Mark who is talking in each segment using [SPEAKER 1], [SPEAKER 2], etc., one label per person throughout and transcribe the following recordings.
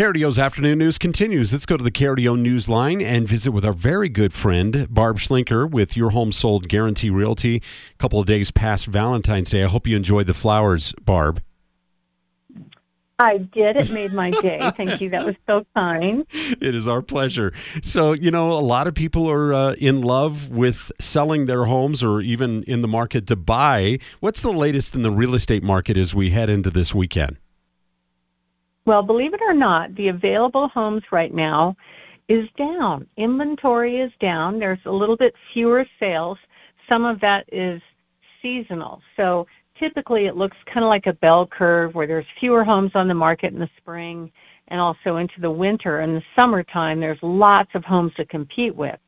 [SPEAKER 1] KRDO's afternoon news continues. Let's go to the KRDO news line and visit with our very good friend, Barb Schlinker, with Your Home Sold Guarantee Realty. A couple of days past Valentine's Day. I hope you enjoyed the flowers, Barb.
[SPEAKER 2] I did. It made my day. Thank you. That was so kind.
[SPEAKER 1] It is our pleasure. So, you know, a lot of people are uh, in love with selling their homes or even in the market to buy. What's the latest in the real estate market as we head into this weekend?
[SPEAKER 2] Well, believe it or not, the available homes right now is down. Inventory is down. There's a little bit fewer sales. Some of that is seasonal. So typically it looks kind of like a bell curve where there's fewer homes on the market in the spring and also into the winter. In the summertime, there's lots of homes to compete with.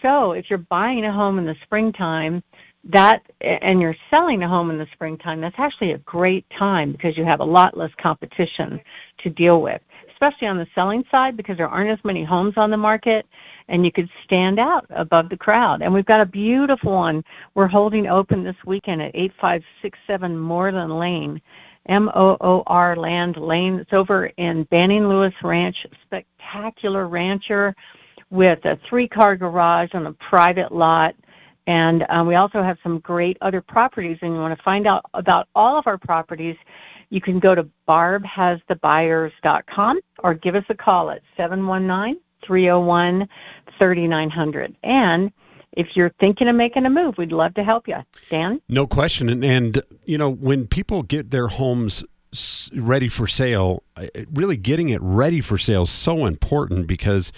[SPEAKER 2] So if you're buying a home in the springtime, that and you're selling a home in the springtime, that's actually a great time because you have a lot less competition to deal with, especially on the selling side because there aren't as many homes on the market and you could stand out above the crowd. And we've got a beautiful one we're holding open this weekend at 8567 Moorland Lane. M O O R Land Lane. It's over in Banning Lewis Ranch, spectacular rancher with a three car garage on a private lot and um, we also have some great other properties, and you want to find out about all of our properties, you can go to barbhasthebuyers.com or give us a call at 719 301 3900. And if you're thinking of making a move, we'd love to help you. Dan?
[SPEAKER 1] No question. And, and you know, when people get their homes ready for sale, really getting it ready for sale is so important because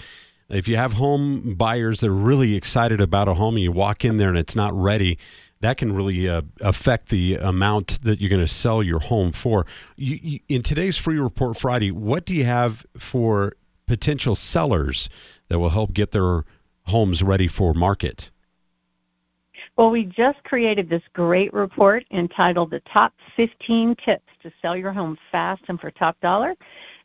[SPEAKER 1] if you have home buyers that are really excited about a home and you walk in there and it's not ready, that can really uh, affect the amount that you're going to sell your home for. You, you, in today's Free Report Friday, what do you have for potential sellers that will help get their homes ready for market?
[SPEAKER 2] Well, we just created this great report entitled The Top 15 Tips to Sell Your Home Fast and for Top Dollar.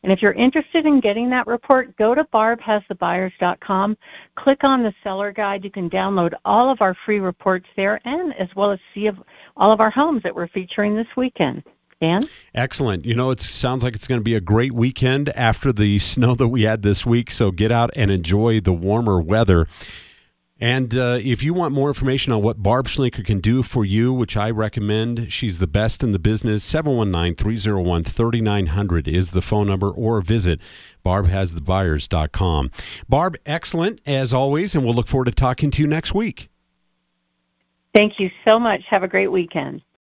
[SPEAKER 2] And if you're interested in getting that report, go to barbhasthebuyers.com, click on the seller guide. You can download all of our free reports there and as well as see all of our homes that we're featuring this weekend. Dan?
[SPEAKER 1] Excellent. You know, it sounds like it's going to be a great weekend after the snow that we had this week. So get out and enjoy the warmer weather. And uh, if you want more information on what Barb Schlinker can do for you, which I recommend, she's the best in the business. 719 301 3900 is the phone number, or visit barbhasthebuyers.com. Barb, excellent as always, and we'll look forward to talking to you next week.
[SPEAKER 2] Thank you so much. Have a great weekend.